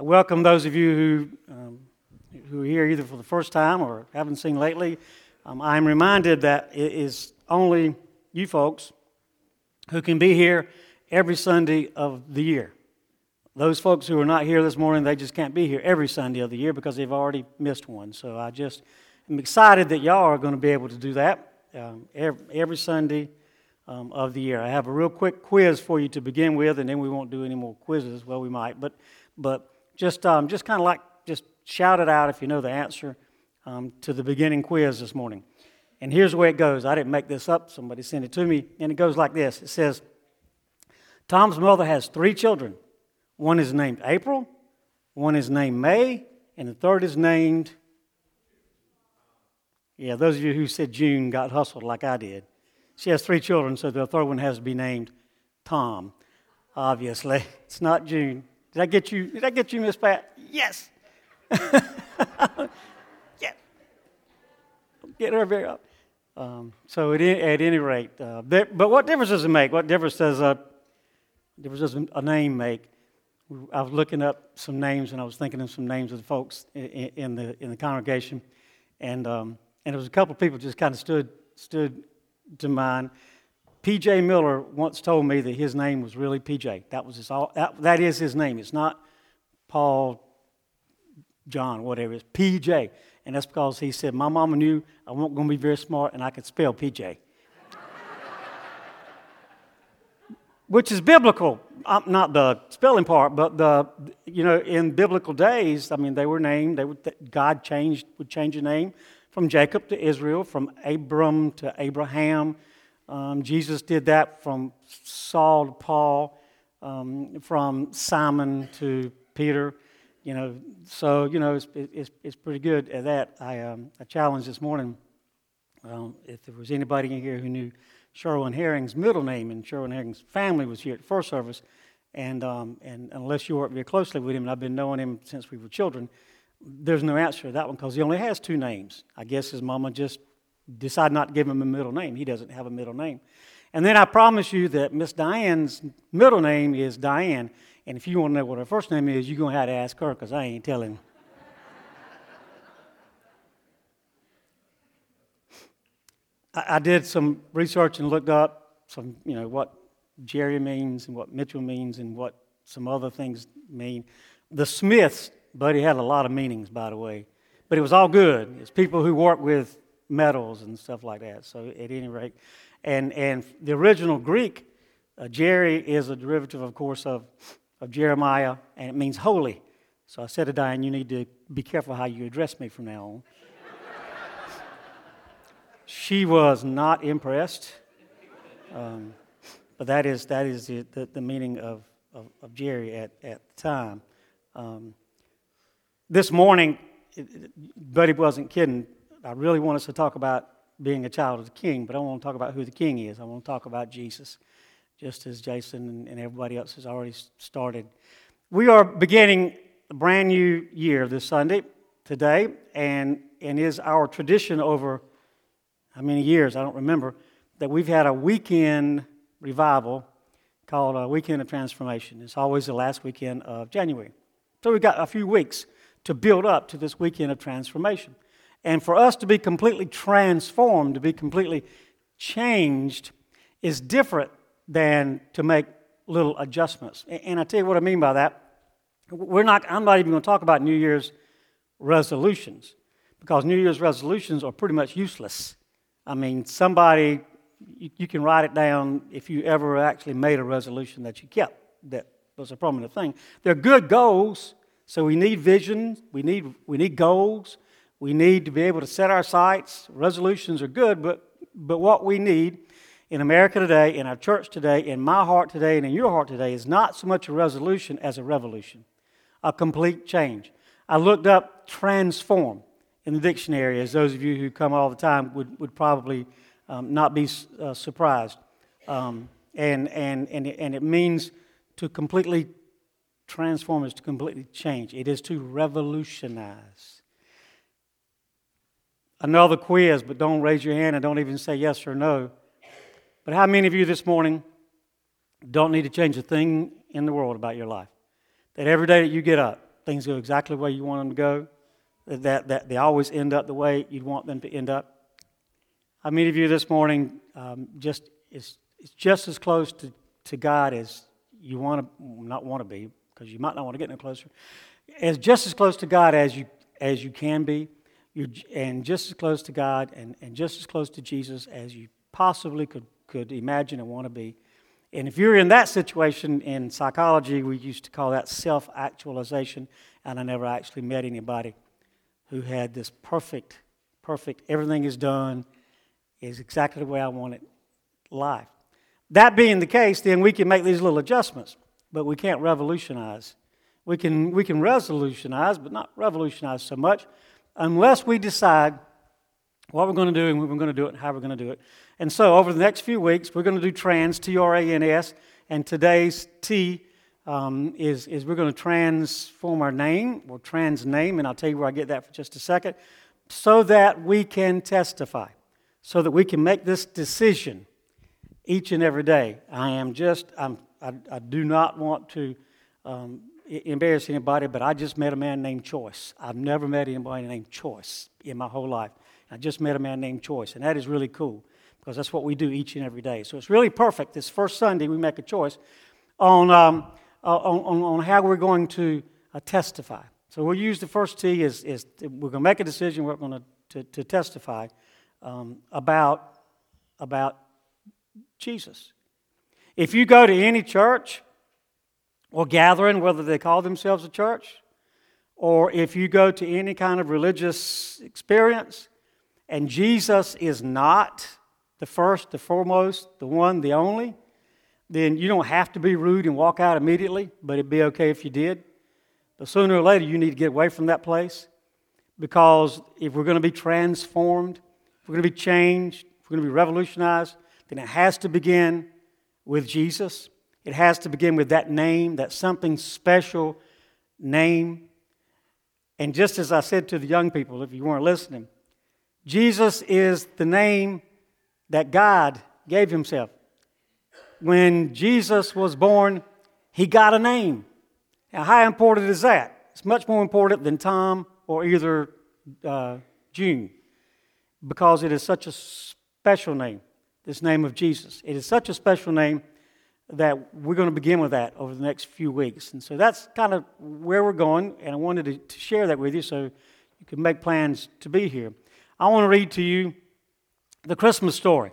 I welcome those of you who, um, who are here either for the first time or haven't seen lately. Um, I'm reminded that it is only you folks who can be here every Sunday of the year. Those folks who are not here this morning, they just can't be here every Sunday of the year because they've already missed one. So I just am excited that y'all are going to be able to do that um, every, every, Sunday um, of the year. I have a real quick quiz for you to begin with, and then we won't do any more quizzes. Well, we might, but but just um, just kind of like just shout it out if you know the answer um, to the beginning quiz this morning. And here's way it goes. I didn't make this up. Somebody sent it to me, and it goes like this. It says, Tom's mother has three children. One is named April, one is named May, and the third is named. Yeah, those of you who said June got hustled like I did. She has three children, so the third one has to be named Tom. Obviously, it's not June. Did I get you? Did I get you, Miss Pat? Yes. yes. Get her very up. Um, so at, at any rate, uh, there, but what difference does it make? What difference does a difference does a name make? I was looking up some names and I was thinking of some names of the folks in, in the in the congregation, and um, and there was a couple of people just kind of stood stood to mind. P.J. Miller once told me that his name was really P.J. That was his all. That, that is his name. It's not Paul, John, whatever. It's P.J. And that's because he said, "My mama knew I wasn't going to be very smart, and I could spell P.J." Which is biblical. Not the spelling part, but the you know in biblical days, I mean, they were named. They would, God changed would change a name from Jacob to Israel, from Abram to Abraham. Um, Jesus did that from Saul to Paul, um, from Simon to Peter. You know, so you know it's, it's, it's pretty good at that. I, um, I challenged this morning um, if there was anybody in here who knew Sherwin Herring's middle name, and Sherwin Herring's family was here at first service, and um, and unless you work very closely with him, and I've been knowing him since we were children, there's no answer to that one because he only has two names. I guess his mama just decided not to give him a middle name. He doesn't have a middle name. And then I promise you that Miss Diane's middle name is Diane. And if you want to know what her first name is, you're going to have to ask her because I ain't telling. I, I did some research and looked up some, you know, what Jerry means and what Mitchell means and what some other things mean. The Smiths he had a lot of meanings, by the way. But it was all good. It's people who work with metals and stuff like that. So at any rate, and and the original Greek, uh, Jerry is a derivative, of course, of of Jeremiah, and it means holy. So I said to Diane, you need to be careful how you address me from now on. she was not impressed. Um, but that is, that is the, the, the meaning of, of, of, Jerry at, at the time. Um, this morning, Buddy wasn't kidding. I really want us to talk about being a child of the King, but I want to talk about who the King is. I want to talk about Jesus, just as Jason and everybody else has already started. We are beginning a brand new year this Sunday, today, and, and is our tradition over how many years? I don't remember, that we've had a weekend revival called a Weekend of Transformation. It's always the last weekend of January. So we've got a few weeks to build up to this weekend of transformation. And for us to be completely transformed, to be completely changed, is different than to make little adjustments. And I tell you what I mean by that. We're not, I'm not even going to talk about New Year's resolutions because New Year's resolutions are pretty much useless. I mean, somebody, you, you can write it down if you ever actually made a resolution that you kept. That was a prominent thing. They're good goals, so we need vision, we need, we need goals, we need to be able to set our sights. Resolutions are good, but, but what we need in America today, in our church today, in my heart today, and in your heart today is not so much a resolution as a revolution, a complete change. I looked up transform in the dictionary, as those of you who come all the time would, would probably um, not be uh, surprised. Um, and, and, and, and it means to completely transform is to completely change, it is to revolutionize. Another quiz, but don't raise your hand and don't even say yes or no. But how many of you this morning don't need to change a thing in the world about your life? That every day that you get up, things go exactly the way you want them to go, that, that they always end up the way you'd want them to end up. How many of you this morning um, just is, is just as close to, to God as you want to not want to be, because you might not want to get no closer, as just as close to God as you as you can be, you're, and just as close to God and, and just as close to Jesus as you possibly could, could imagine and want to be. And if you're in that situation in psychology, we used to call that self actualization, and I never actually met anybody who had this perfect, perfect, everything is done, is exactly the way I want it life. That being the case, then we can make these little adjustments, but we can't revolutionize. We can, we can revolutionize, but not revolutionize so much unless we decide what we're going to do and when we're going to do it and how we're going to do it. And so, over the next few weeks, we're going to do trans, T R A N S, and today's T um, is, is we're going to transform our name, or trans name, and I'll tell you where I get that for just a second, so that we can testify, so that we can make this decision each and every day. I am just, I'm, I, I do not want to um, embarrass anybody, but I just met a man named Choice. I've never met anybody named Choice in my whole life. I just met a man named Choice, and that is really cool because that's what we do each and every day. So it's really perfect. This first Sunday, we make a choice on, um, uh, on, on, how we're going to uh, testify. So we'll use the first T is, is we're going to make a decision, we're going to, to, to testify um, about, about Jesus. If you go to any church or gathering, whether they call themselves a church, or if you go to any kind of religious experience, and Jesus is not the first, the foremost, the one, the only, then you don't have to be rude and walk out immediately, but it'd be okay if you did. But sooner or later, you need to get away from that place because if we're going to be transformed, if we're going to be changed, if we're going to be revolutionized, then it has to begin with Jesus. It has to begin with that name, that something special name. And just as I said to the young people, if you weren't listening, Jesus is the name that God gave himself. When Jesus was born, he got a name. Now, how important is that? It's much more important than Tom or either uh, June because it is such a special name, this name of Jesus. It is such a special name that we're going to begin with that over the next few weeks. And so that's kind of where we're going, and I wanted to, to share that with you so you can make plans to be here. I want to read to you the Christmas story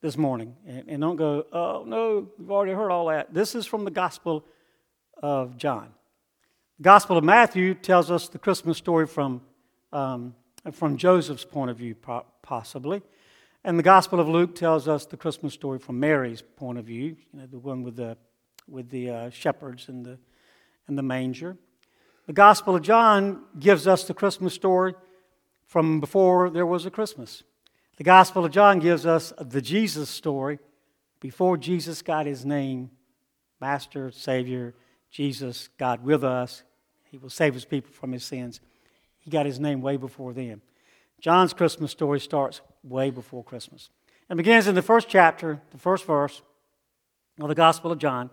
this morning. And, and don't go, oh, no, we've already heard all that. This is from the Gospel of John. The Gospel of Matthew tells us the Christmas story from, um, from Joseph's point of view, possibly. And the Gospel of Luke tells us the Christmas story from Mary's point of view, you know, the one with the, with the uh, shepherds and the, and the manger. The Gospel of John gives us the Christmas story from before there was a Christmas. The Gospel of John gives us the Jesus story before Jesus got his name Master, Savior, Jesus, God with us. He will save his people from his sins. He got his name way before then. John's Christmas story starts way before Christmas and begins in the first chapter, the first verse of the Gospel of John,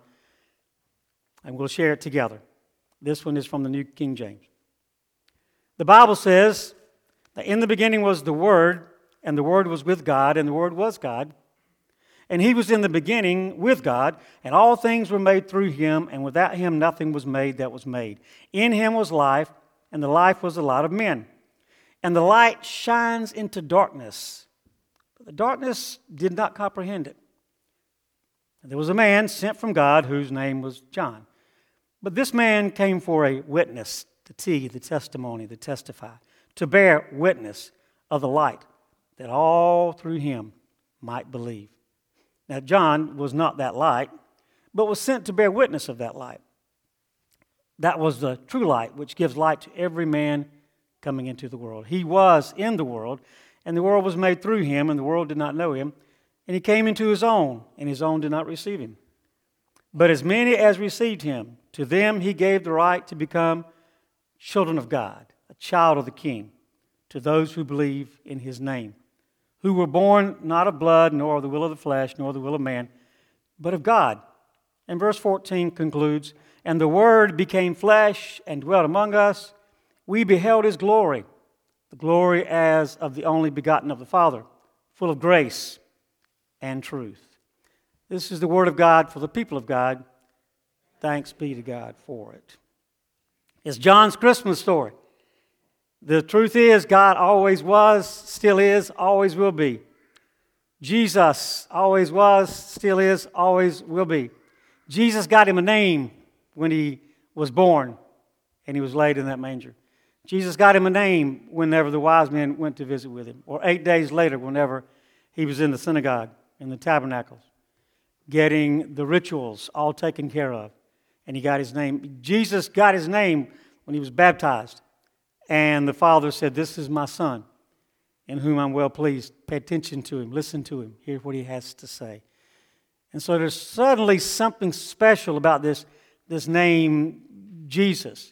and we'll share it together. This one is from the New King James. The Bible says, that in the beginning was the Word, and the Word was with God, and the Word was God. And he was in the beginning with God, and all things were made through him, and without him nothing was made that was made. In him was life, and the life was the light of men. And the light shines into darkness, but the darkness did not comprehend it. And there was a man sent from God whose name was John. But this man came for a witness, to T, the testimony, to testify to bear witness of the light, that all through him might believe. Now, John was not that light, but was sent to bear witness of that light. That was the true light, which gives light to every man coming into the world. He was in the world, and the world was made through him, and the world did not know him. And he came into his own, and his own did not receive him. But as many as received him, to them he gave the right to become children of God a child of the King, to those who believe in his name, who were born not of blood, nor of the will of the flesh, nor the will of man, but of God. And verse 14 concludes And the Word became flesh and dwelt among us. We beheld his glory, the glory as of the only begotten of the Father, full of grace and truth. This is the Word of God for the people of God. Thanks be to God for it. It's John's Christmas story. The truth is, God always was, still is, always will be. Jesus always was, still is, always will be. Jesus got him a name when he was born and he was laid in that manger. Jesus got him a name whenever the wise men went to visit with him, or eight days later, whenever he was in the synagogue, in the tabernacles, getting the rituals all taken care of. And he got his name. Jesus got his name when he was baptized. And the Father said, This is my Son, in whom I'm well pleased. Pay attention to him, listen to him, hear what he has to say. And so there's suddenly something special about this, this name, Jesus.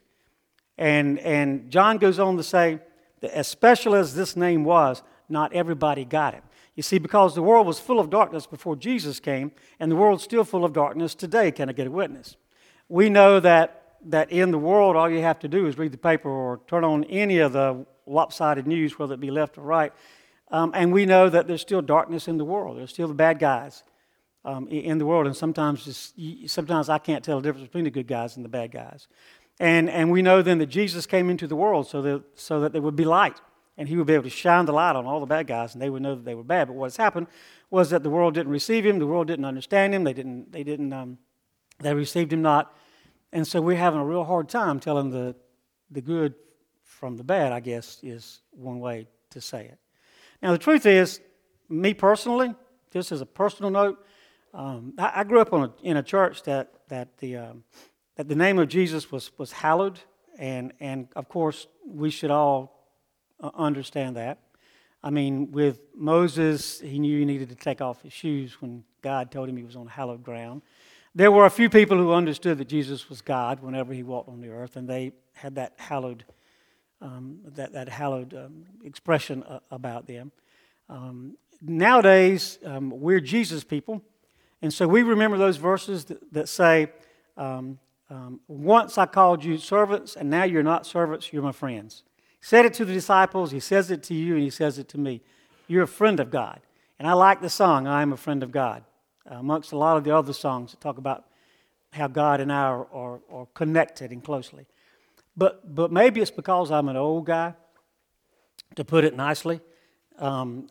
And, and John goes on to say that as special as this name was, not everybody got it. You see, because the world was full of darkness before Jesus came, and the world's still full of darkness today. Can I get a witness? We know that, that in the world, all you have to do is read the paper or turn on any of the lopsided news, whether it be left or right. Um, and we know that there's still darkness in the world. There's still the bad guys um, in the world. And sometimes, just, sometimes I can't tell the difference between the good guys and the bad guys. And, and we know then that Jesus came into the world so that, so that there would be light and he would be able to shine the light on all the bad guys, and they would know that they were bad. But what has happened was that the world didn't receive him, the world didn't understand him, they didn't, they didn't, um, they received him not, and so we're having a real hard time telling the the good from the bad. I guess is one way to say it. Now the truth is, me personally, just as a personal note, um, I, I, grew up a, in a church that that the um, that the name of Jesus was was hallowed, and and of course we should all uh, understand that. I mean, with Moses, he knew he needed to take off his shoes when God told him he was on hallowed ground. There were a few people who understood that Jesus was God whenever he walked on the earth, and they had that hallowed, um, that, that hallowed um, expression uh, about them. Um, nowadays, um, we're Jesus people, and so we remember those verses that, that say, um, um, Once I called you servants, and now you're not servants, you're my friends He said it to the disciples, he says it to you, and he says it to me. You're a friend of God. And I like the song, I am a friend of God, uh, amongst a lot of the other songs that talk about how God and I are, are, are connected and closely. But, but maybe it's because I'm an old guy, to put it nicely, um,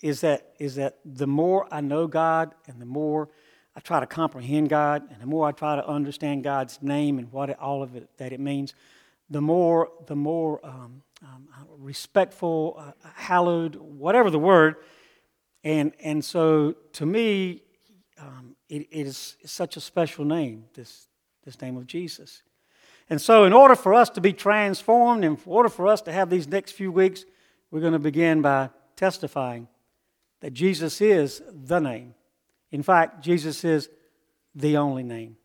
is, that, is that the more I know God and the more I try to comprehend God and the more I try to understand God's name and what it, all of it that it means, the more, the more um, um, respectful, uh, hallowed, whatever the word. And, and so to me, um, it, it is such a special name, this, this name of Jesus. And so, in order for us to be transformed, in order for us to have these next few weeks, we're going to begin by testifying that Jesus is the name. In fact, Jesus is the only name.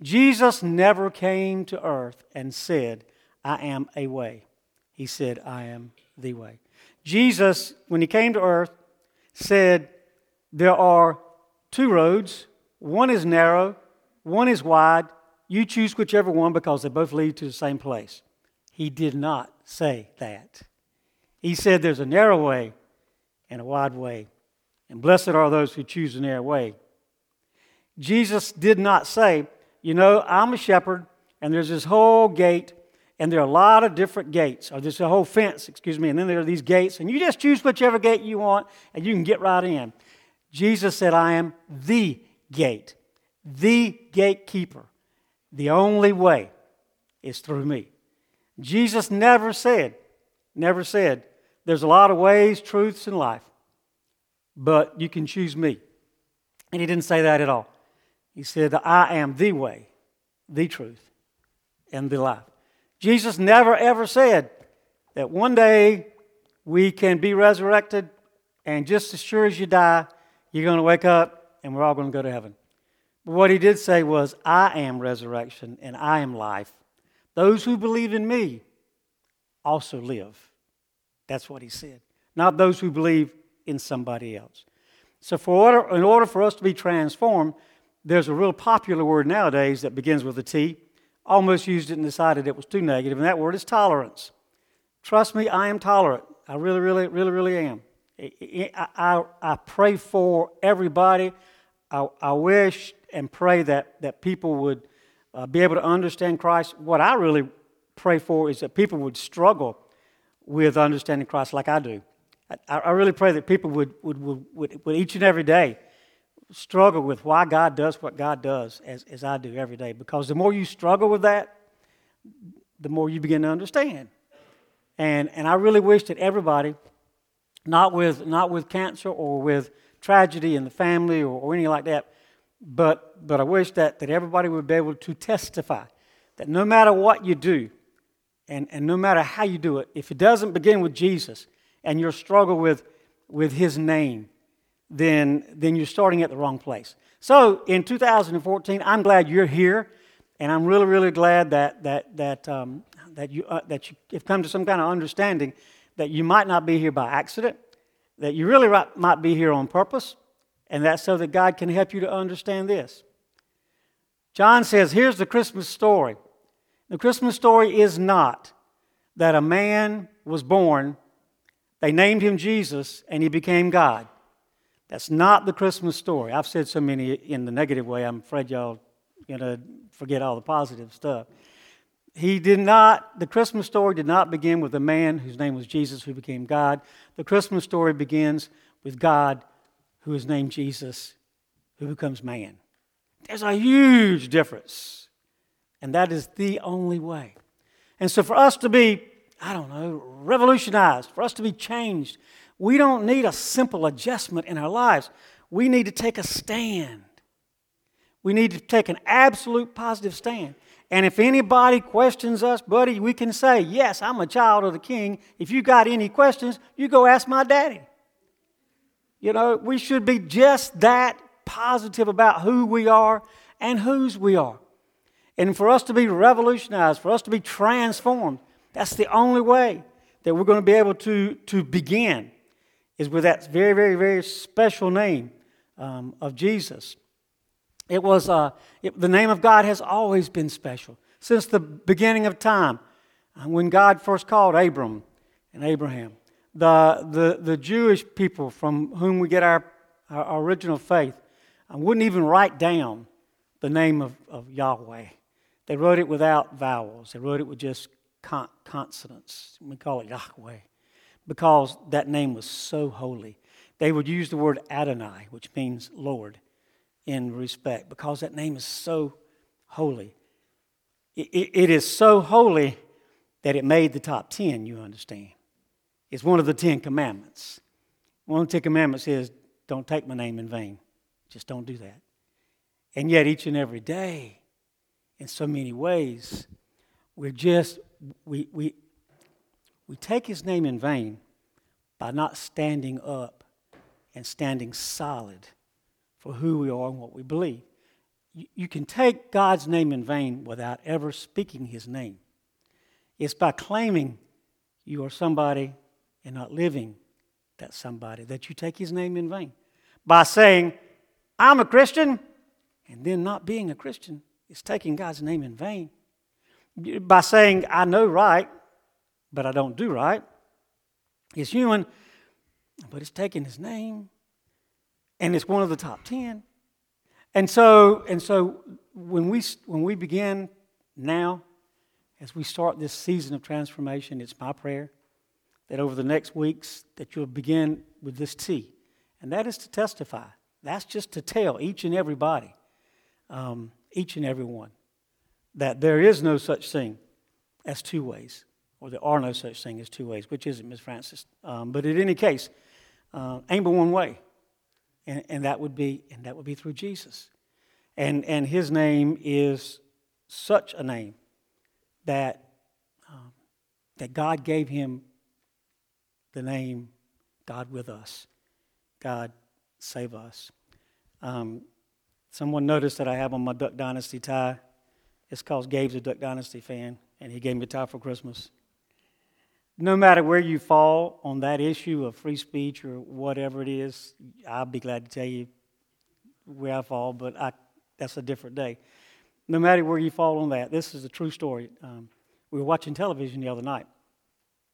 Jesus never came to earth and said, I am a way. He said, I am the way. Jesus, when he came to earth, said, There are two roads. One is narrow, one is wide. You choose whichever one because they both lead to the same place. He did not say that. He said, There's a narrow way and a wide way, and blessed are those who choose the narrow way. Jesus did not say, You know, I'm a shepherd, and there's this whole gate and there are a lot of different gates, or there's a whole fence, excuse me, and then there are these gates, and you just choose whichever gate you want, and you can get right in. Jesus said, I am the gate, the gatekeeper. The only way is through me. Jesus never said, never said, there's a lot of ways, truths, and life, but you can choose me. And he didn't say that at all. He said, I am the way, the truth, and the life. Jesus never ever said that one day we can be resurrected and just as sure as you die, you're going to wake up and we're all going to go to heaven. But what he did say was, I am resurrection and I am life. Those who believe in me also live. That's what he said. Not those who believe in somebody else. So, for order, in order for us to be transformed, there's a real popular word nowadays that begins with a T. Almost used it and decided it was too negative, and that word is tolerance. Trust me, I am tolerant. I really, really, really, really am. I, I, I pray for everybody. I, I wish and pray that, that people would uh, be able to understand Christ. What I really pray for is that people would struggle with understanding Christ like I do. I, I really pray that people would, would, would, would, each and every day struggle with why God does what God does as, as I do every day. Because the more you struggle with that, the more you begin to understand. And, and I really wish that everybody, not with, not with cancer or with tragedy in the family or, or anything like that, but, but I wish that, that everybody would be able to testify that no matter what you do and, and no matter how you do it, if it doesn't begin with Jesus and your struggle with, with his name, then, then you're starting at the wrong place. So in 2014, I'm glad you're here, and I'm really, really glad that, that, that, um, that, you, uh, that you have come to some kind of understanding that you might not be here by accident, that you really might be here on purpose, and that's so that God can help you to understand this. John says, Here's the Christmas story. The Christmas story is not that a man was born, they named him Jesus, and he became God. That's not the Christmas story. I've said so many in the negative way, I'm afraid y'all to forget all the positive stuff. He did not, the Christmas story did not begin with a man whose name was Jesus who became God. The Christmas story begins with God who is named Jesus who becomes man. There's a huge difference. And that is the only way. And so for us to be, I don't know, revolutionized, for us to be changed, we don't need a simple adjustment in our lives. We need to take a stand. We need to take an absolute positive stand. And if anybody questions us, buddy, we can say, Yes, I'm a child of the king. If you got any questions, you go ask my daddy. You know, we should be just that positive about who we are and whose we are. And for us to be revolutionized, for us to be transformed, that's the only way that we're going to be able to, to begin is with that very, very, very special name um, of Jesus. It was uh, it, the name of God has always been special since the beginning of time. Uh, when God first called Abram and Abraham, the, the, the Jewish people from whom we get our, our original faith uh, wouldn't even write down the name of, of Yahweh. They wrote it without vowels, they wrote it with just con- consonants. We call it Yahweh because that name was so holy. They would use the word Adonai, which means Lord, in respect, because that name is so holy. it, it, it is so holy that it made the top 10, you understand. It's one of the Ten Commandments. One of the Ten Commandments is don't take my name in vain. Just don't do that. And yet, each and every day, in so many ways, we're just, we, we, we take his name in vain by not standing up and standing solid for who we are and what we believe. You, you can take God's name in vain without ever speaking his name. It's by claiming you are somebody and not living that somebody that you take his name in vain. By saying, I'm a Christian, and then not being a Christian is taking God's name in vain. By saying, I know right, but I don't do right. It's human, but it's taking his name, and it's one of the top ten. And so, and so when we when we begin now, as we start this season of transformation, it's my prayer that over the next weeks that you'll begin with this T, and that is to testify. That's just to tell each and everybody, um, each and every one, that there is no such thing as two ways or there are no such thing as two ways, which isn't, Miss Francis. Um, but in any case, uh, aim but one way, and, and that would be and that would be through Jesus, and and His name is such a name that um, that God gave him the name God with us, God save us. Um, someone noticed that I have on my Duck Dynasty tie. It's because Gabe's a Duck Dynasty fan, and he gave me a tie for Christmas no matter where you fall on that issue of free speech or whatever it is, I'll be glad to tell you where I fall. But I, that's a different day. No matter where you fall on that, this is a true story. Um, we were watching television the other night.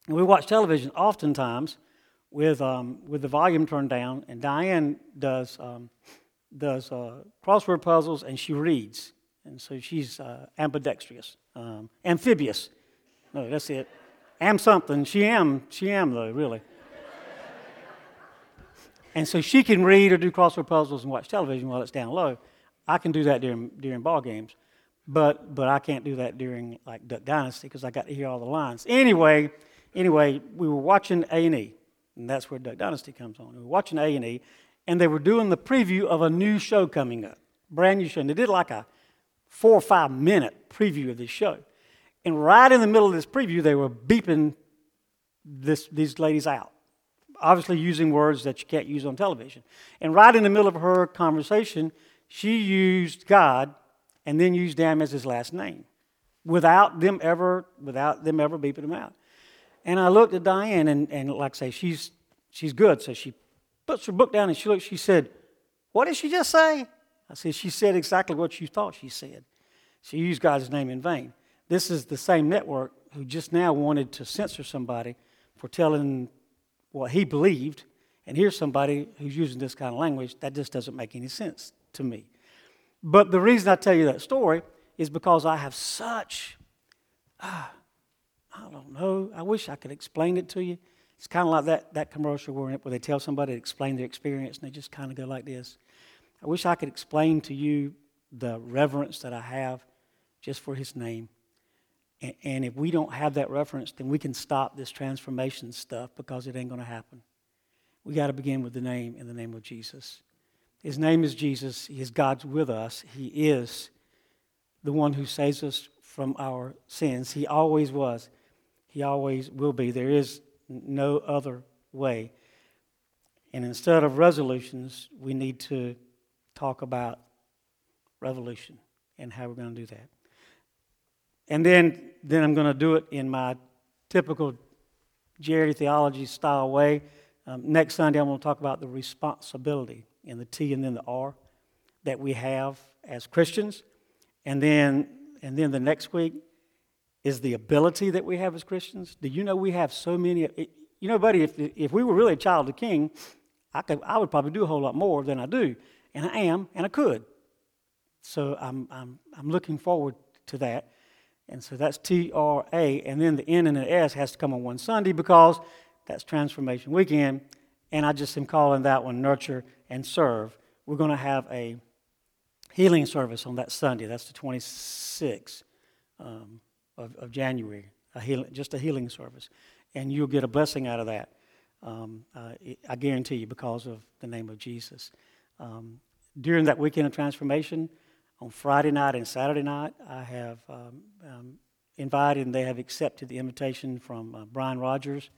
And we watch television oftentimes with, um, with the volume turned down, and Diane does, um, does uh, crossword puzzles and she reads. And so she's uh, ambidextrous, um, amphibious. No, that's it. Am something. She am. She am though, really. and so she can read or do crossword puzzles and watch television while it's down low. I can do that during during ball games, but but I can't do that during like Duck Dynasty because I got to hear all the lines. Anyway, anyway, we were watching A and E, and that's where Duck Dynasty comes on. We were watching A and E, and they were doing the preview of a new show coming up, brand new show. And they did like a four or five minute preview of this show. And right in the middle of this preview, they were beeping this, these ladies out, obviously using words that you can't use on television. And right in the middle of her conversation, she used God and then used them as his last name without them ever, without them ever beeping him out. And I looked at Diane, and, and like I say, she's, she's good. So she puts her book down and she looked, she said, What did she just say? I said, She said exactly what you thought she said. She used God's name in vain. This is the same network who just now wanted to censor somebody for telling what he believed. And here's somebody who's using this kind of language. That just doesn't make any sense to me. But the reason I tell you that story is because I have such, ah, I don't know, I wish I could explain it to you. It's kind of like that, that commercial where, where they tell somebody to explain their experience and they just kind of go like this. I wish I could explain to you the reverence that I have just for his name. And, and if we don't have that reference, then we can stop this transformation stuff because it ain't going to happen. We got to begin with the name in the name of Jesus. His name is Jesus. He is God's with us. He is the one who saves us from our sins. He always was. He always will be. There is no other way. And instead of resolutions, we need to talk about revolution and how we're going to do that. And then, then I'm going to do it in my typical Jerry theology style way. Um, next Sunday, I'm going to talk about the responsibility in the T and then the R that we have as Christians. And then, and then the next week is the ability that we have as Christians. Do you know we have so many? You know, buddy, if, if we were really a child of the king, I, could, I would probably do a whole lot more than I do. And I am, and I could. So I'm, I'm, I'm looking forward to that. And so that's T R A, and then the N and the S has to come on one Sunday because that's Transformation Weekend. And I just am calling that one Nurture and Serve. We're going to have a healing service on that Sunday. That's the 26th um, of, of, January, a healing, just a healing service. And you'll get a blessing out of that, um, uh, I guarantee you, because of the name of Jesus. Um, during that weekend of transformation, on Friday night and Saturday night, I have um, um, invited and they have accepted the invitation from uh, Brian Rogers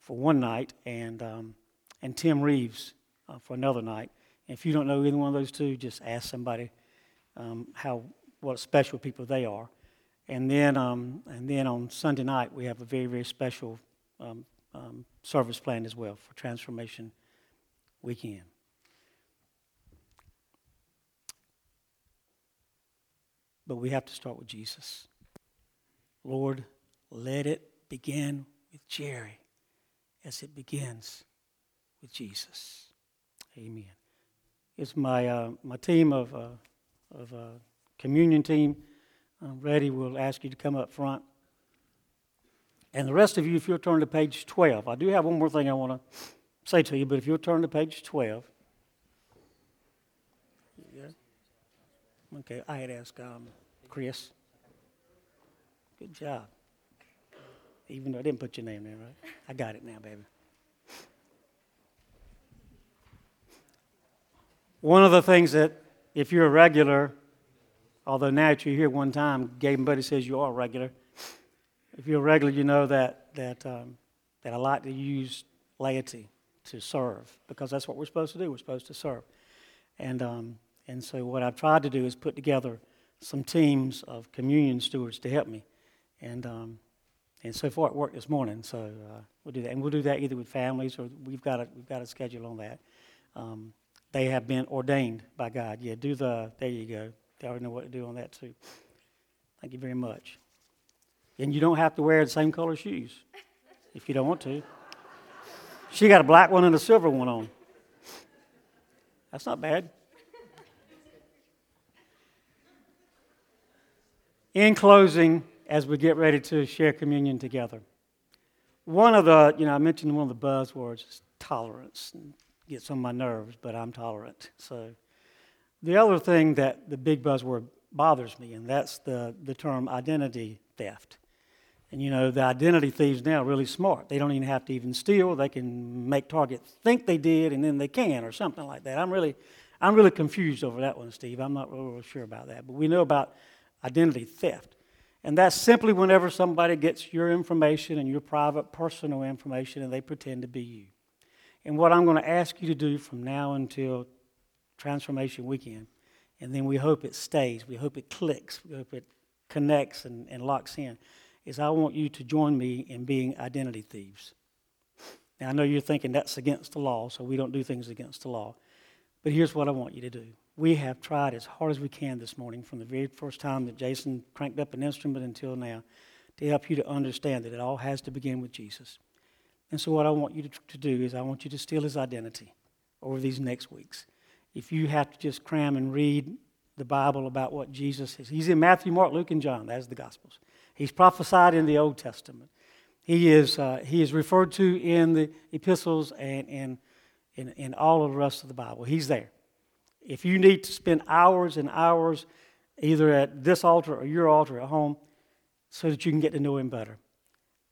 for one night and, um, and Tim Reeves uh, for another night. And if you don't know either one of those two, just ask somebody um, how what special people they are. And then, um, and then on Sunday night, we have a very, very special um, service planned as well for Transformation Weekend. But we have to start with Jesus. Lord, let it begin with Jerry as it begins with Jesus. Amen. It's my, uh, my team of, uh, of uh, communion team. I'm ready. We'll ask you to come up front. And the rest of you, if you'll turn to page 12, I do have one more thing I want to say to you, but if you'll turn to page 12. Okay, I had asked um, Chris. Good job. Even though I didn't put your name there, right? I got it now, baby. One of the things that, if you're a regular, although now that you're here one time, Gabe Buddy says you are a regular. If you're a regular, you know that, that, um, that I like to use laity to serve because that's what we're supposed to do. We're supposed to serve. And, um, and so, what I've tried to do is put together some teams of communion stewards to help me. And, um, and so far it worked this morning. So uh, we'll do that. And we'll do that either with families or we've got a, we've got a schedule on that. Um, they have been ordained by God. Yeah, do the, there you go. they already know what to do on that too. Thank you very much. And you don't have to wear the same color shoes if you don't want to. She got a black one and a silver one on. That's not bad. In closing, as we get ready to share communion together, one of the, you know, I mentioned one of the buzzwords is tolerance. And gets on my nerves, but I'm tolerant. So the other thing that the big buzzword bothers me, and that's the, the term identity theft. And you know, the identity thieves now are really smart. They don't even have to even steal. They can make targets think they did, and then they can, or something like that. I'm really, I'm really confused over that one, Steve. I'm not really sure about that. But we know about identity theft. And that's simply whenever somebody gets your information and your private personal information and they pretend to be you. And what I'm going to ask you to do from now until Transformation Weekend, and then we hope it stays, we hope it clicks, we hope it connects and, and locks in, is I want you to join me in being identity thieves. Now, I know you're thinking that's against the law, so we don't do things against the law. But here's what I want you to do. We have tried as hard as we can this morning, from the very first time that Jason cranked up an instrument until now, to help you to understand that it all has to begin with Jesus. And so, what I want you to, to do is, I want you to steal his identity over these next weeks. If you have to just cram and read the Bible about what Jesus is, he's in Matthew, Mark, Luke, and John. That's the Gospels. He's prophesied in the Old Testament. He is, uh, he is referred to in the epistles and in, in, in all of the rest of the Bible. He's there. If you need to spend hours and hours either at this altar or your altar at home so that you can get to know him better,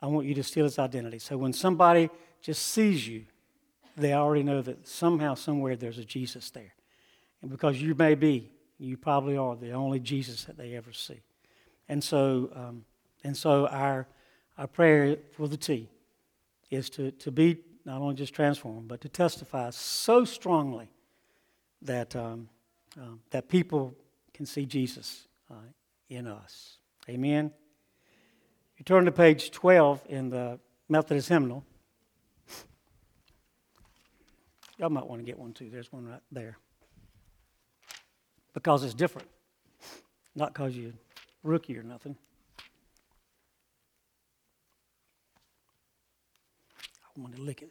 I want you to steal his identity. So when somebody just sees you, they already know that somehow, somewhere, there's a Jesus there. And because you may be, you probably are the only Jesus that they ever see. And so, um, and so our, our prayer for the T is to, to be not only just transformed, but to testify so strongly that, um, um, that people can see Jesus uh, in us. Amen. You turn to page 12 in the Methodist hymnal. Y'all might want to get one too. There's one right there. Because it's different. Not because you're rookie or nothing. I want to lick it.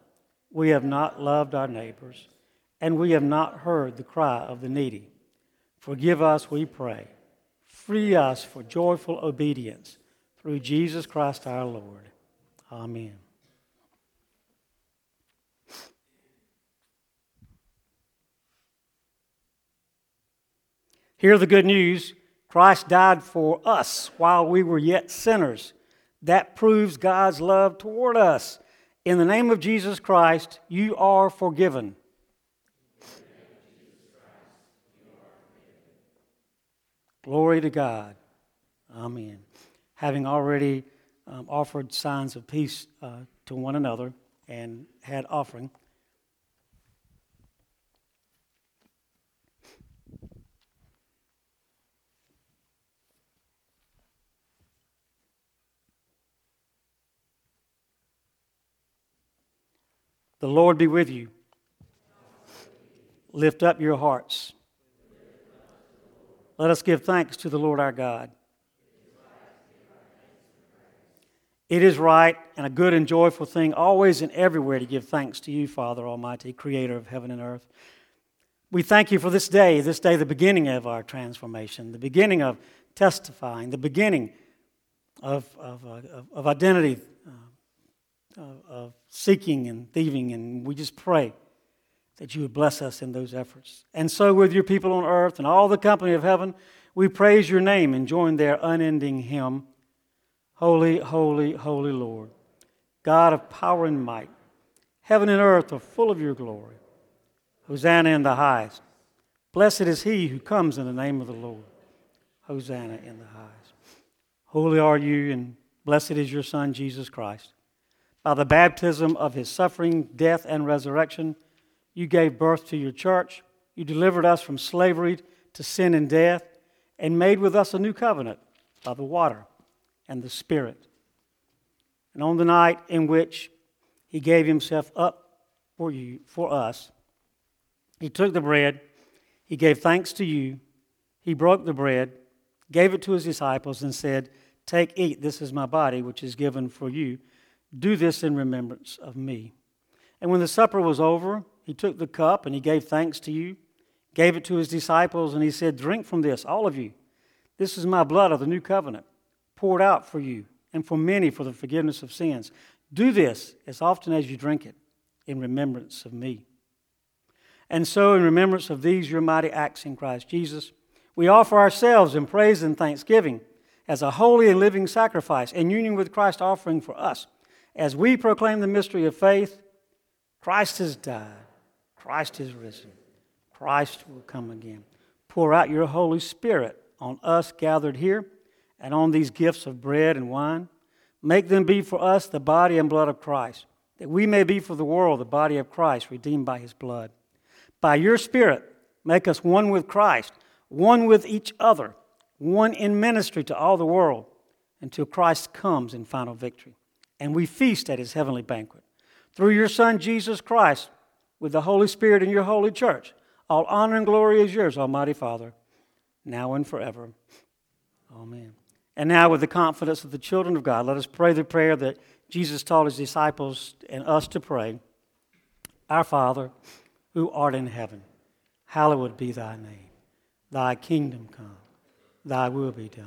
We have not loved our neighbors. And we have not heard the cry of the needy. Forgive us, we pray. Free us for joyful obedience through Jesus Christ our Lord. Amen. Hear the good news Christ died for us while we were yet sinners. That proves God's love toward us. In the name of Jesus Christ, you are forgiven. Glory to God. Amen. Having already um, offered signs of peace uh, to one another and had offering. The Lord be with you. Lift up your hearts. Let us give thanks to the Lord our God. It is right and a good and joyful thing, always and everywhere, to give thanks to you, Father Almighty, Creator of heaven and earth. We thank you for this day, this day, the beginning of our transformation, the beginning of testifying, the beginning of, of, uh, of, of identity, of, of seeking and thieving. And we just pray that you would bless us in those efforts. And so, with your people on earth and all the company of heaven, we praise your name and join their unending hymn Holy, holy, holy Lord, God of power and might. Heaven and earth are full of your glory. Hosanna in the highest. Blessed is he who comes in the name of the Lord. Hosanna in the highest. Holy are you, and blessed is your Son, Jesus Christ. By the baptism of his suffering, death, and resurrection, you gave birth to your church. You delivered us from slavery to sin and death, and made with us a new covenant by the water and the Spirit. And on the night in which he gave himself up for you, for us, he took the bread, he gave thanks to you, he broke the bread, gave it to his disciples, and said, Take, eat, this is my body, which is given for you. Do this in remembrance of me. And when the supper was over, he took the cup and he gave thanks to you, gave it to his disciples, and he said, Drink from this, all of you. This is my blood of the new covenant, poured out for you and for many for the forgiveness of sins. Do this as often as you drink it in remembrance of me. And so, in remembrance of these your mighty acts in Christ Jesus, we offer ourselves in praise and thanksgiving as a holy and living sacrifice in union with Christ offering for us. As we proclaim the mystery of faith, Christ has died, Christ is risen, Christ will come again. Pour out your Holy Spirit on us gathered here and on these gifts of bread and wine. Make them be for us the body and blood of Christ, that we may be for the world the body of Christ, redeemed by his blood. By your Spirit, make us one with Christ, one with each other, one in ministry to all the world, until Christ comes in final victory. And we feast at his heavenly banquet. Through your Son, Jesus Christ, with the Holy Spirit in your holy church, all honor and glory is yours, Almighty Father, now and forever. Amen. And now, with the confidence of the children of God, let us pray the prayer that Jesus taught his disciples and us to pray Our Father, who art in heaven, hallowed be thy name. Thy kingdom come, thy will be done,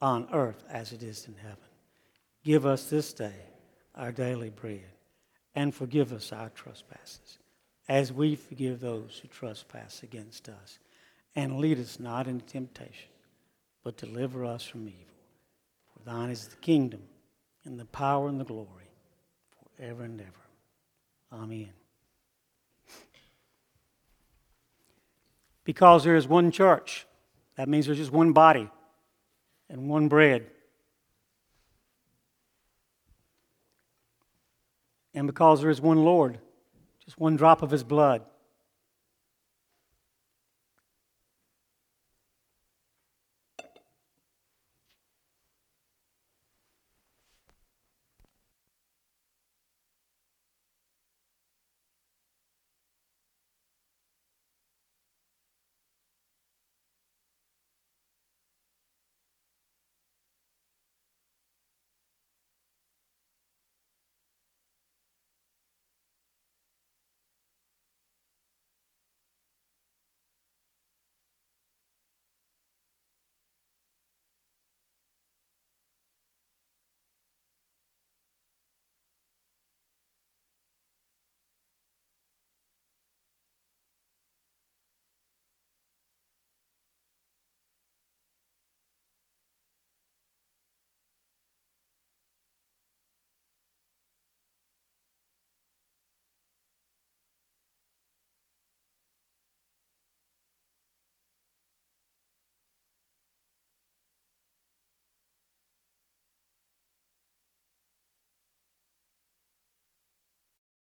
on earth as it is in heaven. Give us this day our daily bread, and forgive us our trespasses, as we forgive those who trespass against us. And lead us not into temptation, but deliver us from evil. For thine is the kingdom, and the power, and the glory, forever and ever. Amen. Because there is one church. That means there's just one body and one bread. And because there is one Lord, just one drop of his blood.